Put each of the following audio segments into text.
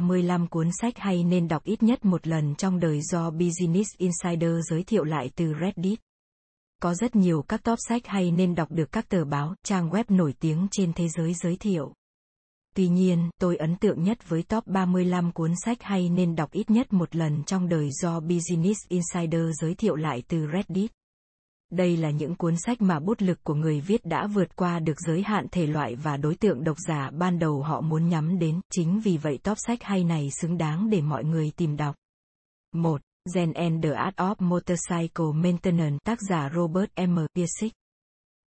35 cuốn sách hay nên đọc ít nhất một lần trong đời do Business Insider giới thiệu lại từ Reddit. Có rất nhiều các top sách hay nên đọc được các tờ báo, trang web nổi tiếng trên thế giới giới thiệu. Tuy nhiên, tôi ấn tượng nhất với top 35 cuốn sách hay nên đọc ít nhất một lần trong đời do Business Insider giới thiệu lại từ Reddit. Đây là những cuốn sách mà bút lực của người viết đã vượt qua được giới hạn thể loại và đối tượng độc giả ban đầu họ muốn nhắm đến, chính vì vậy top sách hay này xứng đáng để mọi người tìm đọc. 1. Zen and the Art of Motorcycle Maintenance tác giả Robert M. Piesick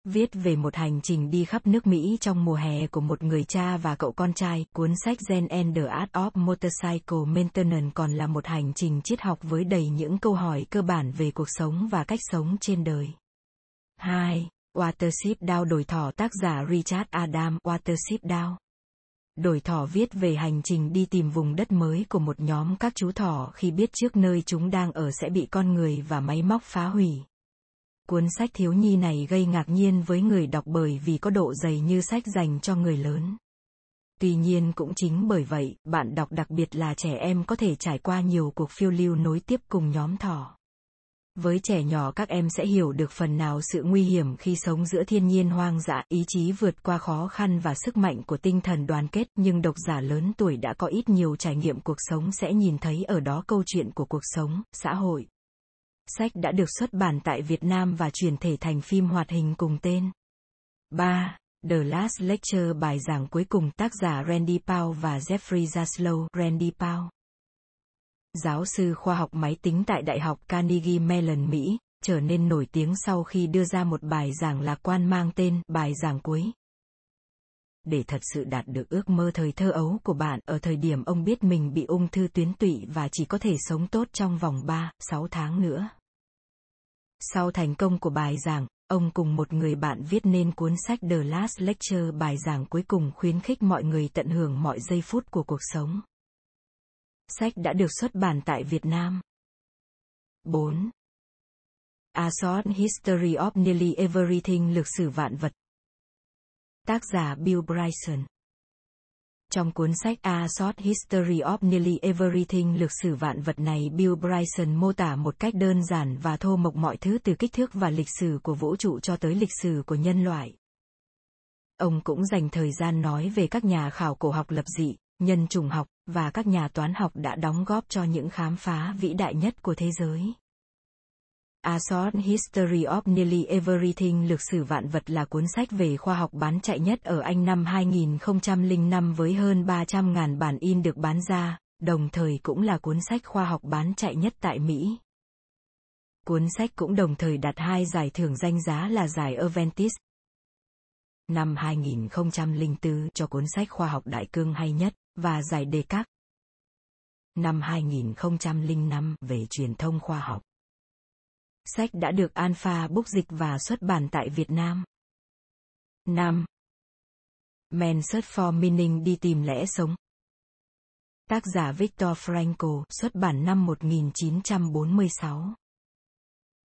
Viết về một hành trình đi khắp nước Mỹ trong mùa hè của một người cha và cậu con trai, cuốn sách Zen and the Art of Motorcycle Maintenance còn là một hành trình triết học với đầy những câu hỏi cơ bản về cuộc sống và cách sống trên đời. 2. Watership Down đổi thỏ tác giả Richard Adam Watership Down Đổi thỏ viết về hành trình đi tìm vùng đất mới của một nhóm các chú thỏ khi biết trước nơi chúng đang ở sẽ bị con người và máy móc phá hủy. Cuốn sách thiếu nhi này gây ngạc nhiên với người đọc bởi vì có độ dày như sách dành cho người lớn. Tuy nhiên cũng chính bởi vậy, bạn đọc đặc biệt là trẻ em có thể trải qua nhiều cuộc phiêu lưu nối tiếp cùng nhóm thỏ. Với trẻ nhỏ các em sẽ hiểu được phần nào sự nguy hiểm khi sống giữa thiên nhiên hoang dã, ý chí vượt qua khó khăn và sức mạnh của tinh thần đoàn kết, nhưng độc giả lớn tuổi đã có ít nhiều trải nghiệm cuộc sống sẽ nhìn thấy ở đó câu chuyện của cuộc sống, xã hội. Sách đã được xuất bản tại Việt Nam và chuyển thể thành phim hoạt hình cùng tên. 3. The Last Lecture bài giảng cuối cùng tác giả Randy Paul và Jeffrey Zaslow Randy Paul giáo sư khoa học máy tính tại Đại học Carnegie Mellon Mỹ, trở nên nổi tiếng sau khi đưa ra một bài giảng lạc quan mang tên bài giảng cuối. Để thật sự đạt được ước mơ thời thơ ấu của bạn ở thời điểm ông biết mình bị ung thư tuyến tụy và chỉ có thể sống tốt trong vòng 3, 6 tháng nữa. Sau thành công của bài giảng, ông cùng một người bạn viết nên cuốn sách The Last Lecture bài giảng cuối cùng khuyến khích mọi người tận hưởng mọi giây phút của cuộc sống. Sách đã được xuất bản tại Việt Nam. 4. A Short History of Nearly Everything Lược sử vạn vật. Tác giả Bill Bryson. Trong cuốn sách A Short History of Nearly Everything lược sử vạn vật này Bill Bryson mô tả một cách đơn giản và thô mộc mọi thứ từ kích thước và lịch sử của vũ trụ cho tới lịch sử của nhân loại. Ông cũng dành thời gian nói về các nhà khảo cổ học lập dị, nhân chủng học, và các nhà toán học đã đóng góp cho những khám phá vĩ đại nhất của thế giới. A Short History of Nearly Everything Lược sử vạn vật là cuốn sách về khoa học bán chạy nhất ở Anh năm 2005 với hơn 300.000 bản in được bán ra, đồng thời cũng là cuốn sách khoa học bán chạy nhất tại Mỹ. Cuốn sách cũng đồng thời đạt hai giải thưởng danh giá là giải Aventis năm 2004 cho cuốn sách khoa học đại cương hay nhất và giải đề các. Năm 2005 về truyền thông khoa học. Sách đã được Alpha Book dịch và xuất bản tại Việt Nam. 5. Men Search for Meaning đi tìm lẽ sống. Tác giả Viktor Frankl, xuất bản năm 1946.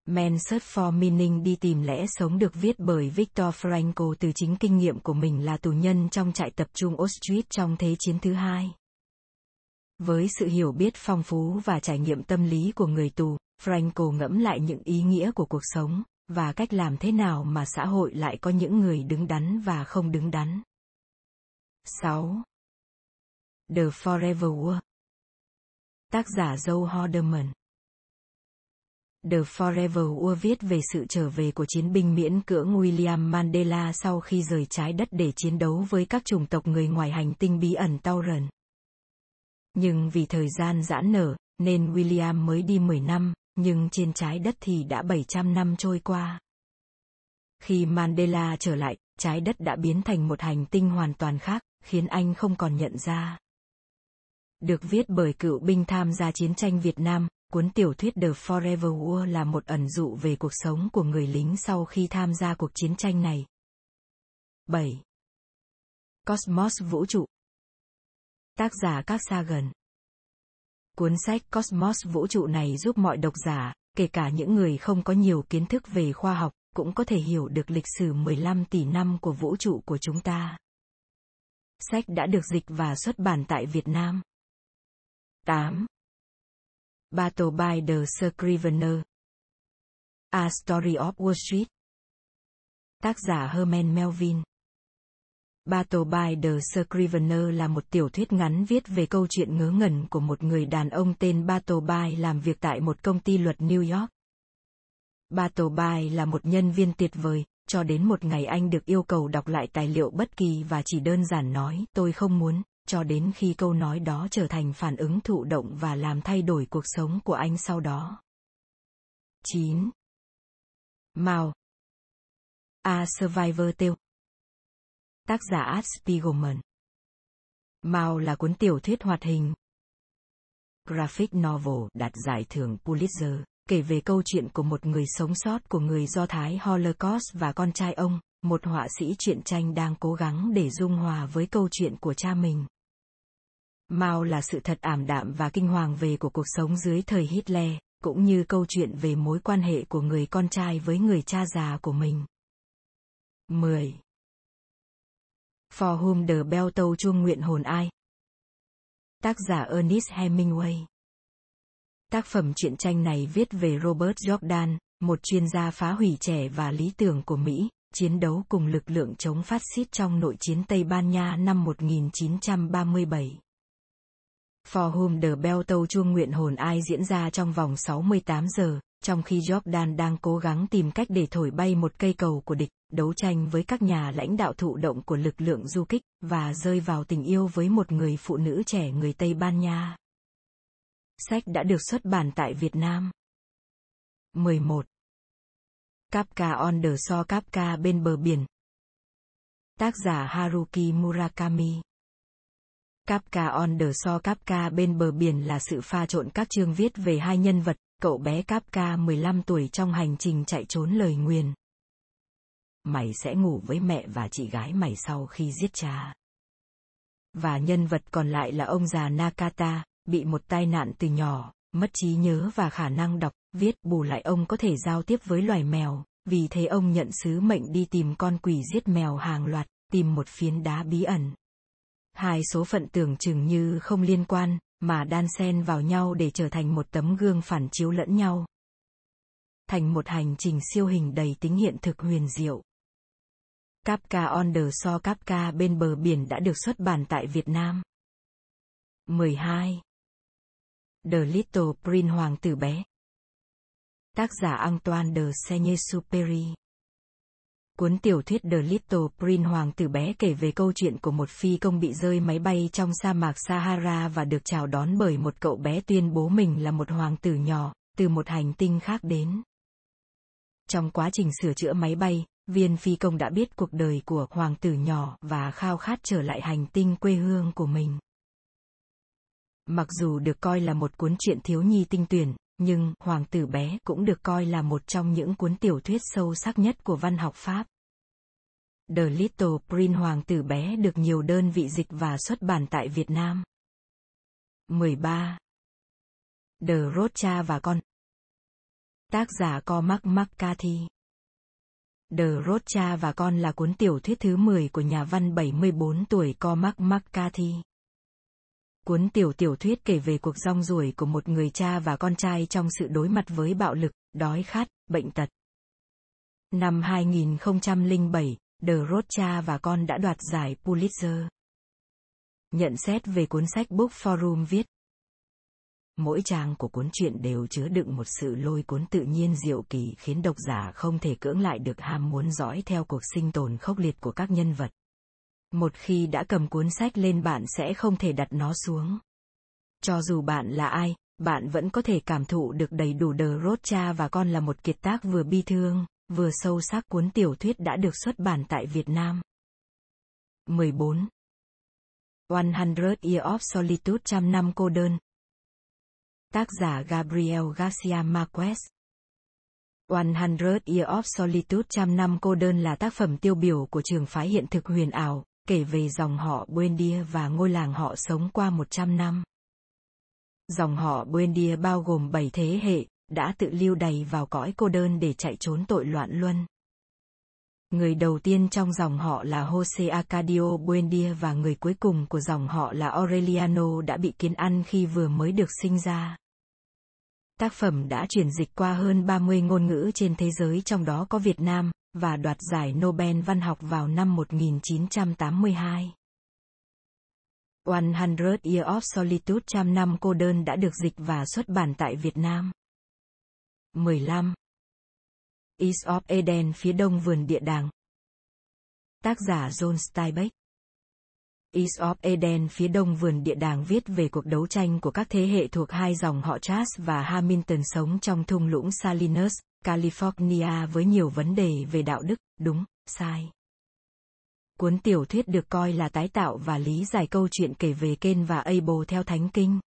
Men Search for Meaning đi tìm lẽ sống được viết bởi Viktor Frankl từ chính kinh nghiệm của mình là tù nhân trong trại tập trung Auschwitz trong Thế chiến thứ hai. Với sự hiểu biết phong phú và trải nghiệm tâm lý của người tù, Frankl ngẫm lại những ý nghĩa của cuộc sống, và cách làm thế nào mà xã hội lại có những người đứng đắn và không đứng đắn. 6. The Forever War Tác giả Joe Haldeman The Forever War viết về sự trở về của chiến binh miễn cưỡng William Mandela sau khi rời trái đất để chiến đấu với các chủng tộc người ngoài hành tinh bí ẩn Tauren. Nhưng vì thời gian giãn nở, nên William mới đi 10 năm, nhưng trên trái đất thì đã 700 năm trôi qua. Khi Mandela trở lại, trái đất đã biến thành một hành tinh hoàn toàn khác, khiến anh không còn nhận ra. Được viết bởi cựu binh tham gia chiến tranh Việt Nam, Cuốn tiểu thuyết The Forever War là một ẩn dụ về cuộc sống của người lính sau khi tham gia cuộc chiến tranh này. 7. Cosmos Vũ trụ Tác giả các Sagan Cuốn sách Cosmos Vũ trụ này giúp mọi độc giả, kể cả những người không có nhiều kiến thức về khoa học, cũng có thể hiểu được lịch sử 15 tỷ năm của vũ trụ của chúng ta. Sách đã được dịch và xuất bản tại Việt Nam. 8. Battle by the Scrivener A Story of Wall Street Tác giả Herman Melvin Battle by the Scrivener là một tiểu thuyết ngắn viết về câu chuyện ngớ ngẩn của một người đàn ông tên Battle By làm việc tại một công ty luật New York. Battle By là một nhân viên tuyệt vời, cho đến một ngày anh được yêu cầu đọc lại tài liệu bất kỳ và chỉ đơn giản nói tôi không muốn, cho đến khi câu nói đó trở thành phản ứng thụ động và làm thay đổi cuộc sống của anh sau đó. 9. Mao A Survivor Tale Tác giả Art Spiegelman Mao là cuốn tiểu thuyết hoạt hình. Graphic novel đạt giải thưởng Pulitzer, kể về câu chuyện của một người sống sót của người Do Thái Holocaust và con trai ông, một họa sĩ truyện tranh đang cố gắng để dung hòa với câu chuyện của cha mình. Mao là sự thật ảm đạm và kinh hoàng về của cuộc sống dưới thời Hitler, cũng như câu chuyện về mối quan hệ của người con trai với người cha già của mình. 10. For whom the bell tâu chuông nguyện hồn ai? Tác giả Ernest Hemingway Tác phẩm truyện tranh này viết về Robert Jordan, một chuyên gia phá hủy trẻ và lý tưởng của Mỹ, chiến đấu cùng lực lượng chống phát xít trong nội chiến Tây Ban Nha năm 1937. For Whom the Bell tâu chuông nguyện hồn ai diễn ra trong vòng 68 giờ, trong khi Jordan đang cố gắng tìm cách để thổi bay một cây cầu của địch, đấu tranh với các nhà lãnh đạo thụ động của lực lượng du kích, và rơi vào tình yêu với một người phụ nữ trẻ người Tây Ban Nha. Sách đã được xuất bản tại Việt Nam. 11. Kafka on the shore Kafka bên bờ biển. Tác giả Haruki Murakami Kafka on the shore Kafka bên bờ biển là sự pha trộn các chương viết về hai nhân vật, cậu bé Kafka 15 tuổi trong hành trình chạy trốn lời nguyền. Mày sẽ ngủ với mẹ và chị gái mày sau khi giết cha. Và nhân vật còn lại là ông già Nakata, bị một tai nạn từ nhỏ, mất trí nhớ và khả năng đọc, viết bù lại ông có thể giao tiếp với loài mèo, vì thế ông nhận sứ mệnh đi tìm con quỷ giết mèo hàng loạt, tìm một phiến đá bí ẩn. Hai số phận tưởng chừng như không liên quan, mà đan xen vào nhau để trở thành một tấm gương phản chiếu lẫn nhau. Thành một hành trình siêu hình đầy tính hiện thực huyền diệu. Kapka on the shore Kapka bên bờ biển đã được xuất bản tại Việt Nam. 12. The Little Prince Hoàng tử bé Tác giả Antoine de Saint-Exupéry Cuốn tiểu thuyết The Little Prince Hoàng tử bé kể về câu chuyện của một phi công bị rơi máy bay trong sa mạc Sahara và được chào đón bởi một cậu bé tuyên bố mình là một hoàng tử nhỏ, từ một hành tinh khác đến. Trong quá trình sửa chữa máy bay, viên phi công đã biết cuộc đời của hoàng tử nhỏ và khao khát trở lại hành tinh quê hương của mình. Mặc dù được coi là một cuốn truyện thiếu nhi tinh tuyển, nhưng Hoàng tử bé cũng được coi là một trong những cuốn tiểu thuyết sâu sắc nhất của văn học Pháp. The Little Prince Hoàng tử bé được nhiều đơn vị dịch và xuất bản tại Việt Nam. 13. The Rocha và con Tác giả Cormac McCarthy The Rocha và con là cuốn tiểu thuyết thứ 10 của nhà văn 74 tuổi Cormac McCarthy. Cuốn tiểu tiểu thuyết kể về cuộc rong ruổi của một người cha và con trai trong sự đối mặt với bạo lực, đói khát, bệnh tật. Năm 2007, The Rocha và con đã đoạt giải Pulitzer. Nhận xét về cuốn sách Book Forum viết Mỗi trang của cuốn truyện đều chứa đựng một sự lôi cuốn tự nhiên diệu kỳ khiến độc giả không thể cưỡng lại được ham muốn dõi theo cuộc sinh tồn khốc liệt của các nhân vật. Một khi đã cầm cuốn sách lên bạn sẽ không thể đặt nó xuống. Cho dù bạn là ai, bạn vẫn có thể cảm thụ được đầy đủ đờ rốt cha và con là một kiệt tác vừa bi thương, vừa sâu sắc cuốn tiểu thuyết đã được xuất bản tại Việt Nam. 14. 100 Year of Solitude trăm năm cô đơn. Tác giả Gabriel Garcia Marquez 100 Year of Solitude trăm năm cô đơn là tác phẩm tiêu biểu của trường phái hiện thực huyền ảo, kể về dòng họ Buendia và ngôi làng họ sống qua 100 năm. Dòng họ Buendia bao gồm 7 thế hệ, đã tự lưu đầy vào cõi cô đơn để chạy trốn tội loạn luân. Người đầu tiên trong dòng họ là Jose Acadio Buendia và người cuối cùng của dòng họ là Aureliano đã bị kiến ăn khi vừa mới được sinh ra. Tác phẩm đã chuyển dịch qua hơn 30 ngôn ngữ trên thế giới trong đó có Việt Nam, và đoạt giải Nobel văn học vào năm 1982. One Hundred Years of Solitude trăm năm cô đơn đã được dịch và xuất bản tại Việt Nam. 15. East of Eden phía đông vườn địa đàng. Tác giả John Steinbeck. East of Eden phía đông vườn địa đàng viết về cuộc đấu tranh của các thế hệ thuộc hai dòng họ Chas và Hamilton sống trong thung lũng Salinas, California với nhiều vấn đề về đạo đức, đúng, sai. Cuốn tiểu thuyết được coi là tái tạo và lý giải câu chuyện kể về Ken và Abel theo Thánh Kinh.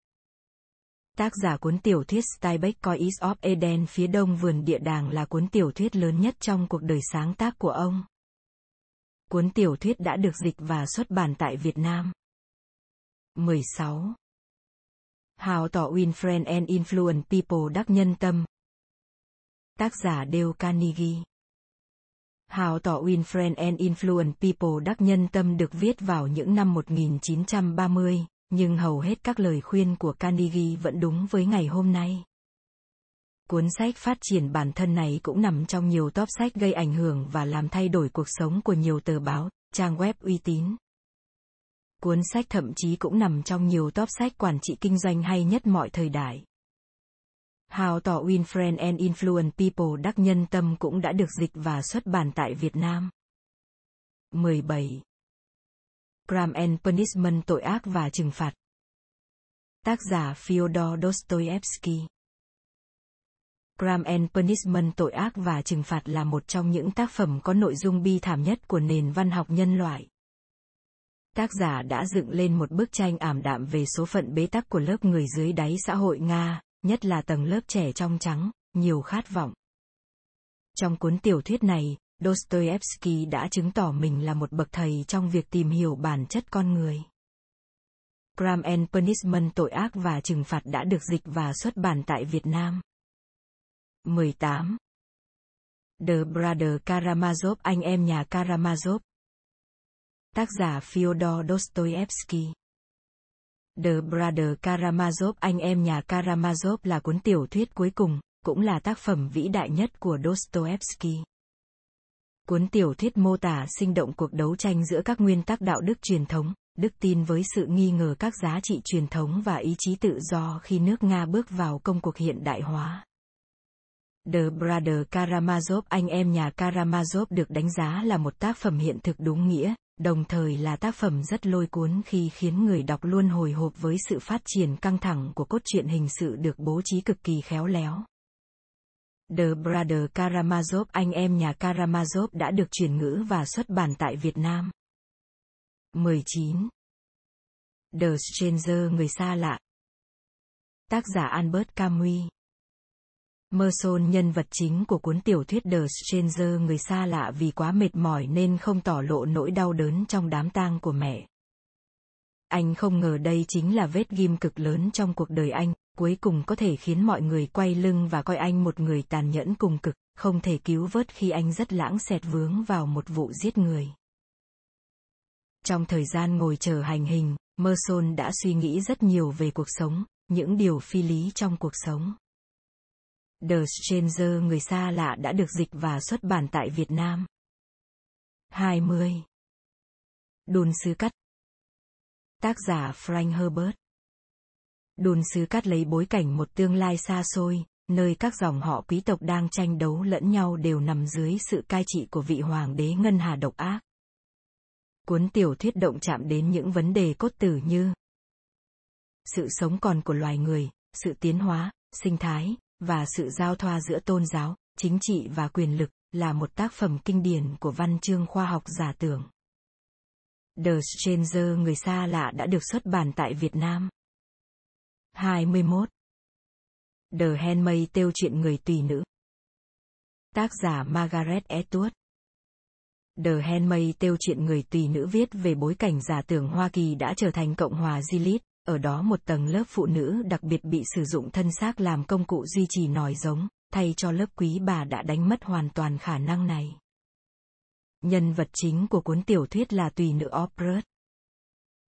Tác giả cuốn tiểu thuyết Steinbeck coi of Eden phía đông vườn địa đàng là cuốn tiểu thuyết lớn nhất trong cuộc đời sáng tác của ông. Cuốn tiểu thuyết đã được dịch và xuất bản tại Việt Nam. 16. How to win friend and influence people đắc nhân tâm. Tác giả Dale Carnegie. How to win friend and influence people đắc nhân tâm được viết vào những năm 1930, nhưng hầu hết các lời khuyên của Carnegie vẫn đúng với ngày hôm nay. Cuốn sách phát triển bản thân này cũng nằm trong nhiều top sách gây ảnh hưởng và làm thay đổi cuộc sống của nhiều tờ báo, trang web uy tín. Cuốn sách thậm chí cũng nằm trong nhiều top sách quản trị kinh doanh hay nhất mọi thời đại. How to Win Friends and Influence People đắc nhân tâm cũng đã được dịch và xuất bản tại Việt Nam. 17. Crime and Punishment tội ác và trừng phạt. Tác giả Fyodor Dostoevsky Crime and Punishment tội ác và trừng phạt là một trong những tác phẩm có nội dung bi thảm nhất của nền văn học nhân loại. Tác giả đã dựng lên một bức tranh ảm đạm về số phận bế tắc của lớp người dưới đáy xã hội Nga, nhất là tầng lớp trẻ trong trắng, nhiều khát vọng. Trong cuốn tiểu thuyết này, Dostoevsky đã chứng tỏ mình là một bậc thầy trong việc tìm hiểu bản chất con người. Crime and Punishment tội ác và trừng phạt đã được dịch và xuất bản tại Việt Nam. 18. The Brother Karamazov anh em nhà Karamazov. Tác giả Fyodor Dostoevsky. The Brother Karamazov anh em nhà Karamazov là cuốn tiểu thuyết cuối cùng, cũng là tác phẩm vĩ đại nhất của Dostoevsky. Cuốn tiểu thuyết mô tả sinh động cuộc đấu tranh giữa các nguyên tắc đạo đức truyền thống, đức tin với sự nghi ngờ các giá trị truyền thống và ý chí tự do khi nước Nga bước vào công cuộc hiện đại hóa. The Brother Karamazov anh em nhà Karamazov được đánh giá là một tác phẩm hiện thực đúng nghĩa, đồng thời là tác phẩm rất lôi cuốn khi khiến người đọc luôn hồi hộp với sự phát triển căng thẳng của cốt truyện hình sự được bố trí cực kỳ khéo léo. The Brother Karamazov anh em nhà Karamazov đã được chuyển ngữ và xuất bản tại Việt Nam. 19. The Stranger người xa lạ. Tác giả Albert Camus. Merson nhân vật chính của cuốn tiểu thuyết The Stranger người xa lạ vì quá mệt mỏi nên không tỏ lộ nỗi đau đớn trong đám tang của mẹ. Anh không ngờ đây chính là vết ghim cực lớn trong cuộc đời anh, cuối cùng có thể khiến mọi người quay lưng và coi anh một người tàn nhẫn cùng cực, không thể cứu vớt khi anh rất lãng xẹt vướng vào một vụ giết người. Trong thời gian ngồi chờ hành hình, Merson đã suy nghĩ rất nhiều về cuộc sống, những điều phi lý trong cuộc sống. The Stranger người xa lạ đã được dịch và xuất bản tại Việt Nam. 20. Đồn sứ cắt Tác giả Frank Herbert Đồn sứ cắt lấy bối cảnh một tương lai xa xôi, nơi các dòng họ quý tộc đang tranh đấu lẫn nhau đều nằm dưới sự cai trị của vị hoàng đế ngân hà độc ác. Cuốn tiểu thuyết động chạm đến những vấn đề cốt tử như sự sống còn của loài người, sự tiến hóa, sinh thái, và sự giao thoa giữa tôn giáo, chính trị và quyền lực, là một tác phẩm kinh điển của văn chương khoa học giả tưởng. The Stranger người xa lạ đã được xuất bản tại Việt Nam. 21. The Handmaid tiêu chuyện người tùy nữ. Tác giả Margaret Atwood. The Handmaid tiêu chuyện người tùy nữ viết về bối cảnh giả tưởng Hoa Kỳ đã trở thành Cộng hòa Gilead, ở đó một tầng lớp phụ nữ đặc biệt bị sử dụng thân xác làm công cụ duy trì nòi giống, thay cho lớp quý bà đã đánh mất hoàn toàn khả năng này. Nhân vật chính của cuốn tiểu thuyết là tùy nữ Oprah.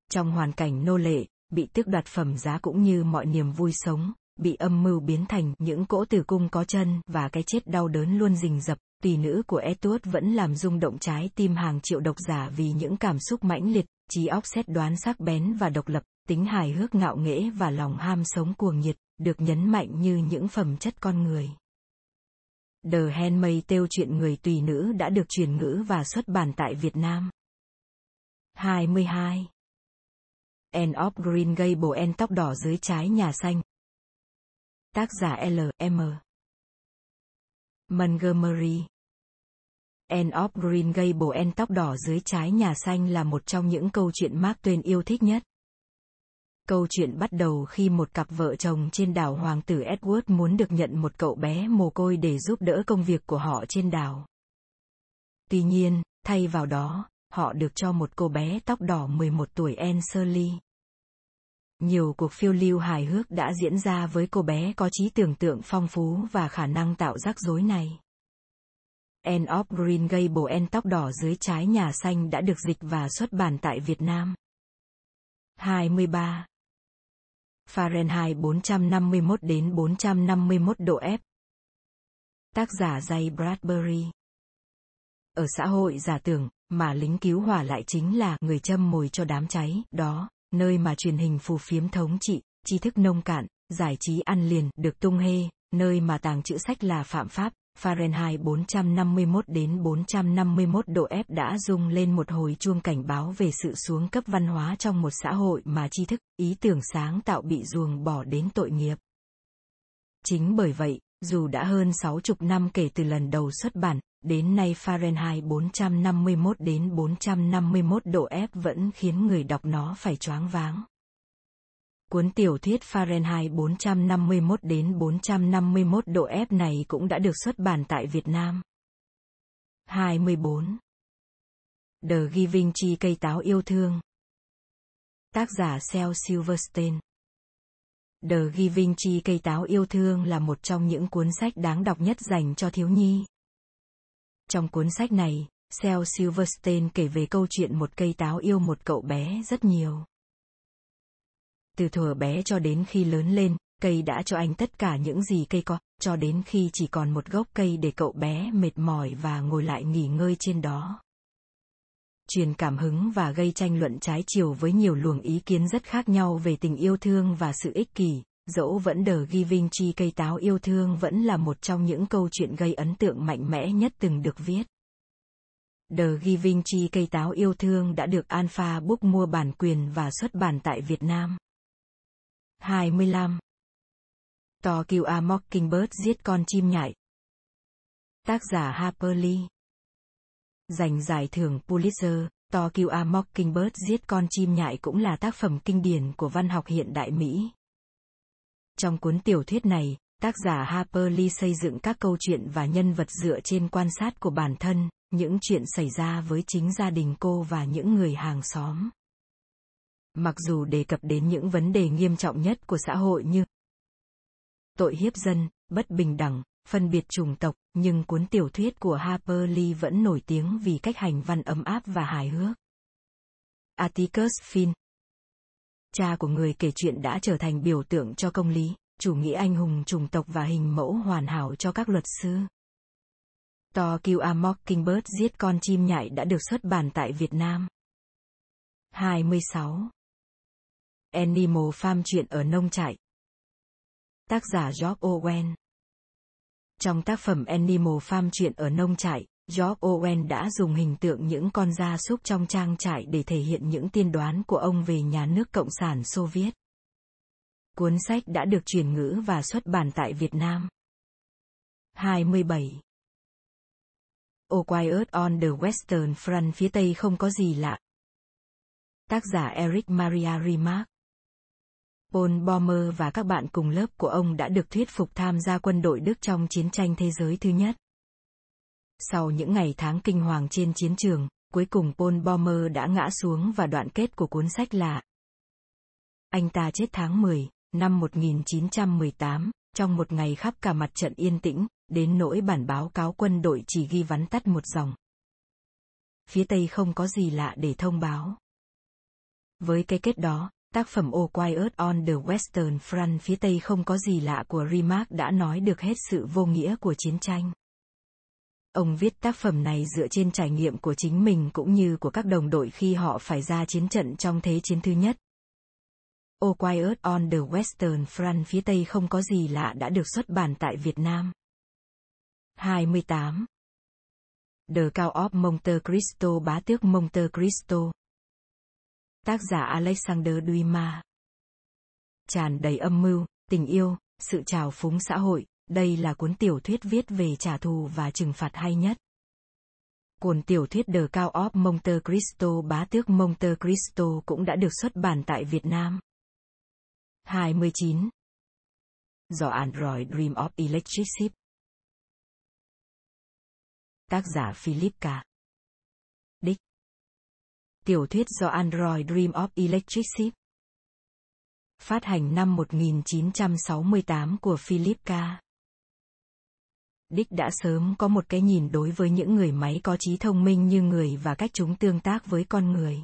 Trong hoàn cảnh nô lệ, bị tước đoạt phẩm giá cũng như mọi niềm vui sống, bị âm mưu biến thành những cỗ tử cung có chân và cái chết đau đớn luôn rình rập, Tỷ nữ của Etuốt vẫn làm rung động trái tim hàng triệu độc giả vì những cảm xúc mãnh liệt, trí óc xét đoán sắc bén và độc lập, tính hài hước ngạo nghễ và lòng ham sống cuồng nhiệt, được nhấn mạnh như những phẩm chất con người. The Handmaid Tale chuyện người tùy nữ đã được truyền ngữ và xuất bản tại Việt Nam. 22. End of Green Gable End tóc đỏ dưới trái nhà xanh. Tác giả L. M. Montgomery End of Green Gable End tóc đỏ dưới trái nhà xanh là một trong những câu chuyện Mark Twain yêu thích nhất. Câu chuyện bắt đầu khi một cặp vợ chồng trên đảo Hoàng tử Edward muốn được nhận một cậu bé mồ côi để giúp đỡ công việc của họ trên đảo. Tuy nhiên, thay vào đó, họ được cho một cô bé tóc đỏ 11 tuổi Anne Shirley. Nhiều cuộc phiêu lưu hài hước đã diễn ra với cô bé có trí tưởng tượng phong phú và khả năng tạo rắc rối này. Anne of Green Gable End tóc đỏ dưới trái nhà xanh đã được dịch và xuất bản tại Việt Nam. 23. Fahrenheit 451 đến 451 độ F. Tác giả Jay Bradbury. Ở xã hội giả tưởng, mà lính cứu hỏa lại chính là người châm mồi cho đám cháy, đó, nơi mà truyền hình phù phiếm thống trị, tri thức nông cạn, giải trí ăn liền được tung hê, nơi mà tàng chữ sách là phạm pháp, Fahrenheit 451 đến 451 độ F đã rung lên một hồi chuông cảnh báo về sự xuống cấp văn hóa trong một xã hội mà tri thức, ý tưởng sáng tạo bị ruồng bỏ đến tội nghiệp. Chính bởi vậy, dù đã hơn 60 năm kể từ lần đầu xuất bản, đến nay Fahrenheit 451 đến 451 độ F vẫn khiến người đọc nó phải choáng váng. Cuốn tiểu thuyết Fahrenheit 451 đến 451 độ F này cũng đã được xuất bản tại Việt Nam. 24. The Giving Tree cây táo yêu thương. Tác giả Sel Silverstein. The Giving Tree cây táo yêu thương là một trong những cuốn sách đáng đọc nhất dành cho thiếu nhi. Trong cuốn sách này, Sel Silverstein kể về câu chuyện một cây táo yêu một cậu bé rất nhiều. Từ thuở bé cho đến khi lớn lên, cây đã cho anh tất cả những gì cây có, cho đến khi chỉ còn một gốc cây để cậu bé mệt mỏi và ngồi lại nghỉ ngơi trên đó. Truyền cảm hứng và gây tranh luận trái chiều với nhiều luồng ý kiến rất khác nhau về tình yêu thương và sự ích kỷ, dẫu vẫn The Giving chi cây táo yêu thương vẫn là một trong những câu chuyện gây ấn tượng mạnh mẽ nhất từng được viết. The Giving chi cây táo yêu thương đã được Alpha Book mua bản quyền và xuất bản tại Việt Nam. 25. Tokyo A Mockingbird giết con chim nhại. Tác giả Harper Lee. Giành giải thưởng Pulitzer, Tokyo A Mockingbird giết con chim nhại cũng là tác phẩm kinh điển của văn học hiện đại Mỹ. Trong cuốn tiểu thuyết này, tác giả Harper Lee xây dựng các câu chuyện và nhân vật dựa trên quan sát của bản thân, những chuyện xảy ra với chính gia đình cô và những người hàng xóm. Mặc dù đề cập đến những vấn đề nghiêm trọng nhất của xã hội như tội hiếp dân, bất bình đẳng, phân biệt chủng tộc, nhưng cuốn tiểu thuyết của Harper Lee vẫn nổi tiếng vì cách hành văn ấm áp và hài hước. Atticus Finn Cha của người kể chuyện đã trở thành biểu tượng cho công lý, chủ nghĩa anh hùng chủng tộc và hình mẫu hoàn hảo cho các luật sư. To Kill A Mockingbird giết con chim nhại đã được xuất bản tại Việt Nam. 26. Animal Farm chuyện ở nông trại. Tác giả George Orwell. Trong tác phẩm Animal Farm chuyện ở nông trại, George Owen đã dùng hình tượng những con gia súc trong trang trại để thể hiện những tiên đoán của ông về nhà nước Cộng sản Xô Viết. Cuốn sách đã được chuyển ngữ và xuất bản tại Việt Nam. 27. O Quiet on the Western Front phía Tây không có gì lạ. Tác giả Eric Maria Remark Paul Bommer và các bạn cùng lớp của ông đã được thuyết phục tham gia quân đội Đức trong chiến tranh thế giới thứ nhất. Sau những ngày tháng kinh hoàng trên chiến trường, cuối cùng Paul Bomer đã ngã xuống và đoạn kết của cuốn sách là Anh ta chết tháng 10, năm 1918, trong một ngày khắp cả mặt trận yên tĩnh, đến nỗi bản báo cáo quân đội chỉ ghi vắn tắt một dòng. phía tây không có gì lạ để thông báo. Với cái kết đó, tác phẩm O Quiet on the Western Front phía tây không có gì lạ của Remark đã nói được hết sự vô nghĩa của chiến tranh. Ông viết tác phẩm này dựa trên trải nghiệm của chính mình cũng như của các đồng đội khi họ phải ra chiến trận trong Thế chiến thứ nhất. O Quiet on the Western Front phía Tây không có gì lạ đã được xuất bản tại Việt Nam. 28. The Cao of Monte Cristo Bá tước Monte Cristo Tác giả Alexander Dumas Tràn đầy âm mưu, tình yêu, sự trào phúng xã hội, đây là cuốn tiểu thuyết viết về trả thù và trừng phạt hay nhất. Cuốn tiểu thuyết The Cao of Monte Cristo, Bá tước Monte Cristo cũng đã được xuất bản tại Việt Nam. 29. Do Android Dream of Electric Ship Tác giả Philip K. Đích Tiểu thuyết do Android Dream of Electric Ship Phát hành năm 1968 của Philip K đích đã sớm có một cái nhìn đối với những người máy có trí thông minh như người và cách chúng tương tác với con người.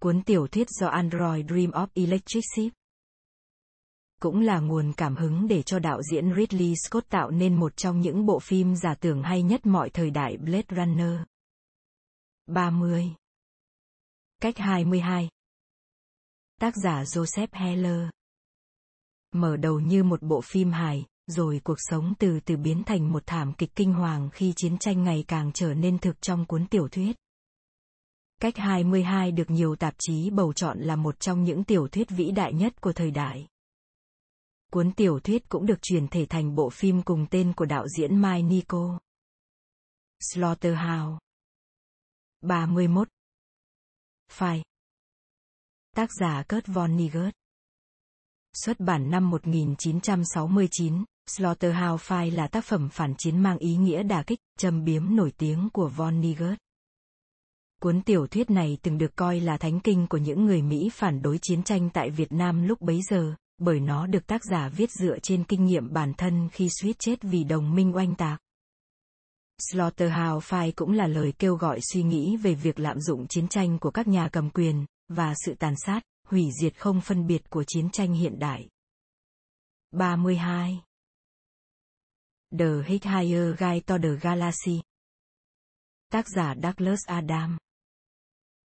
Cuốn tiểu thuyết do Android Dream of Electric Ship cũng là nguồn cảm hứng để cho đạo diễn Ridley Scott tạo nên một trong những bộ phim giả tưởng hay nhất mọi thời đại Blade Runner. 30. Cách 22. Tác giả Joseph Heller. Mở đầu như một bộ phim hài, rồi cuộc sống từ từ biến thành một thảm kịch kinh hoàng khi chiến tranh ngày càng trở nên thực trong cuốn tiểu thuyết. Cách 22 được nhiều tạp chí bầu chọn là một trong những tiểu thuyết vĩ đại nhất của thời đại. Cuốn tiểu thuyết cũng được chuyển thể thành bộ phim cùng tên của đạo diễn Mike Nico. Slaughterhouse 31 Phai Tác giả Kurt Vonnegut Xuất bản năm 1969, Slaughterhouse Five là tác phẩm phản chiến mang ý nghĩa đả kích, châm biếm nổi tiếng của Von Vonnegut. Cuốn tiểu thuyết này từng được coi là thánh kinh của những người Mỹ phản đối chiến tranh tại Việt Nam lúc bấy giờ, bởi nó được tác giả viết dựa trên kinh nghiệm bản thân khi suýt chết vì đồng minh oanh tạc. Slaughterhouse Five cũng là lời kêu gọi suy nghĩ về việc lạm dụng chiến tranh của các nhà cầm quyền, và sự tàn sát, hủy diệt không phân biệt của chiến tranh hiện đại. 32. The Hitchhiker Guide to the Galaxy Tác giả Douglas Adam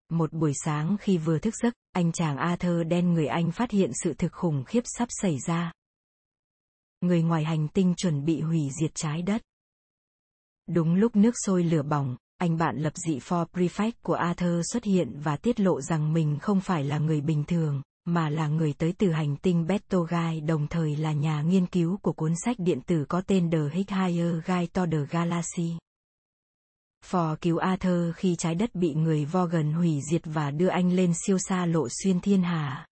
Một buổi sáng khi vừa thức giấc, anh chàng Arthur đen người Anh phát hiện sự thực khủng khiếp sắp xảy ra. Người ngoài hành tinh chuẩn bị hủy diệt trái đất. Đúng lúc nước sôi lửa bỏng, anh bạn lập dị for prefect của Arthur xuất hiện và tiết lộ rằng mình không phải là người bình thường, mà là người tới từ hành tinh Betogai, đồng thời là nhà nghiên cứu của cuốn sách điện tử có tên The Hitchhiker Guide to the Galaxy. Phò cứu Arthur khi trái đất bị người Vogan hủy diệt và đưa anh lên siêu xa lộ xuyên thiên hà.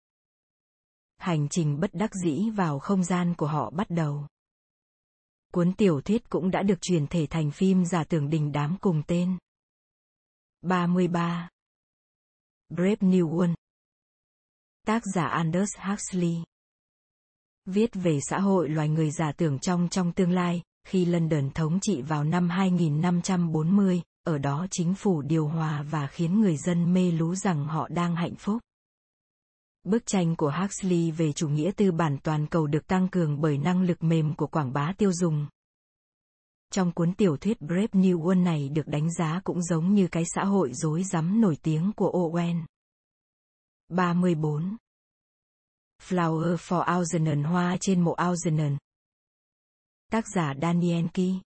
Hành trình bất đắc dĩ vào không gian của họ bắt đầu. Cuốn tiểu thuyết cũng đã được truyền thể thành phim giả tưởng đình đám cùng tên. 33. Brave New World Tác giả Aldous Huxley Viết về xã hội loài người giả tưởng trong trong tương lai, khi London thống trị vào năm 2540, ở đó chính phủ điều hòa và khiến người dân mê lú rằng họ đang hạnh phúc. Bức tranh của Huxley về chủ nghĩa tư bản toàn cầu được tăng cường bởi năng lực mềm của quảng bá tiêu dùng. Trong cuốn tiểu thuyết Brave New World này được đánh giá cũng giống như cái xã hội rối rắm nổi tiếng của Owen. 34. Flower for Algernon Hoa trên mộ Algernon. Tác giả Daniel Key.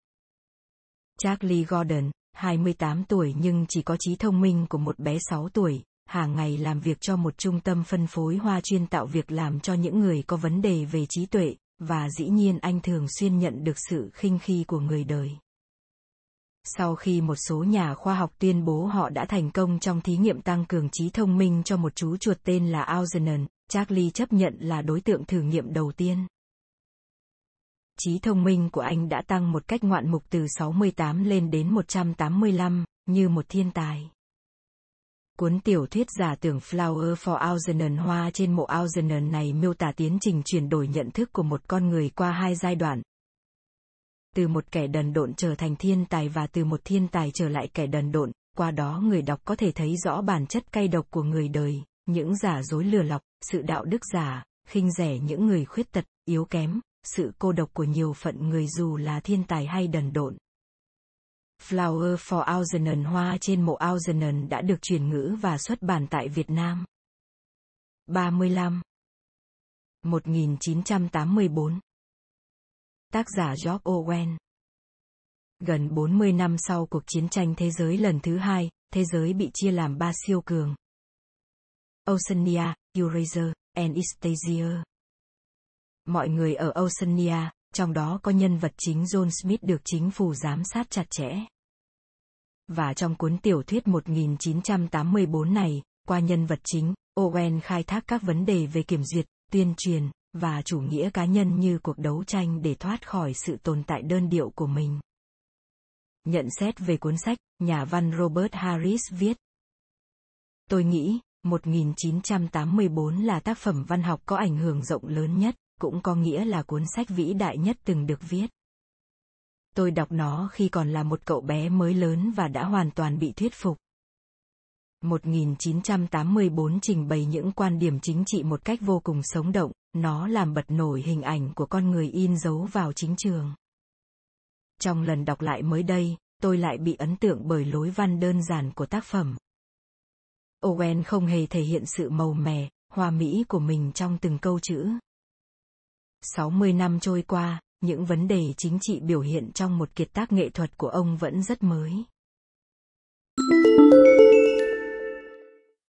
Charlie Gordon, 28 tuổi nhưng chỉ có trí thông minh của một bé 6 tuổi, hàng ngày làm việc cho một trung tâm phân phối hoa chuyên tạo việc làm cho những người có vấn đề về trí tuệ, và dĩ nhiên anh thường xuyên nhận được sự khinh khi của người đời. Sau khi một số nhà khoa học tuyên bố họ đã thành công trong thí nghiệm tăng cường trí thông minh cho một chú chuột tên là Algernon, Charlie chấp nhận là đối tượng thử nghiệm đầu tiên. Trí thông minh của anh đã tăng một cách ngoạn mục từ 68 lên đến 185, như một thiên tài. Cuốn tiểu thuyết giả tưởng Flower for Algernon Hoa trên mộ Algernon này miêu tả tiến trình chuyển đổi nhận thức của một con người qua hai giai đoạn. Từ một kẻ đần độn trở thành thiên tài và từ một thiên tài trở lại kẻ đần độn, qua đó người đọc có thể thấy rõ bản chất cay độc của người đời, những giả dối lừa lọc, sự đạo đức giả, khinh rẻ những người khuyết tật, yếu kém, sự cô độc của nhiều phận người dù là thiên tài hay đần độn. Flower for Algernon Hoa trên mộ Algernon đã được chuyển ngữ và xuất bản tại Việt Nam. 35. 1984 Tác giả George Orwell Gần 40 năm sau cuộc chiến tranh thế giới lần thứ hai, thế giới bị chia làm ba siêu cường. Oceania, Eurasia, and Eastasia. Mọi người ở Oceania, trong đó có nhân vật chính John Smith được chính phủ giám sát chặt chẽ. Và trong cuốn tiểu thuyết 1984 này, qua nhân vật chính, Owen khai thác các vấn đề về kiểm duyệt, tuyên truyền, và chủ nghĩa cá nhân như cuộc đấu tranh để thoát khỏi sự tồn tại đơn điệu của mình. Nhận xét về cuốn sách, nhà văn Robert Harris viết. Tôi nghĩ, 1984 là tác phẩm văn học có ảnh hưởng rộng lớn nhất, cũng có nghĩa là cuốn sách vĩ đại nhất từng được viết. Tôi đọc nó khi còn là một cậu bé mới lớn và đã hoàn toàn bị thuyết phục. 1984 trình bày những quan điểm chính trị một cách vô cùng sống động, nó làm bật nổi hình ảnh của con người in dấu vào chính trường. Trong lần đọc lại mới đây, tôi lại bị ấn tượng bởi lối văn đơn giản của tác phẩm. Owen không hề thể hiện sự màu mè, hoa mỹ của mình trong từng câu chữ. 60 năm trôi qua, những vấn đề chính trị biểu hiện trong một kiệt tác nghệ thuật của ông vẫn rất mới. Thank you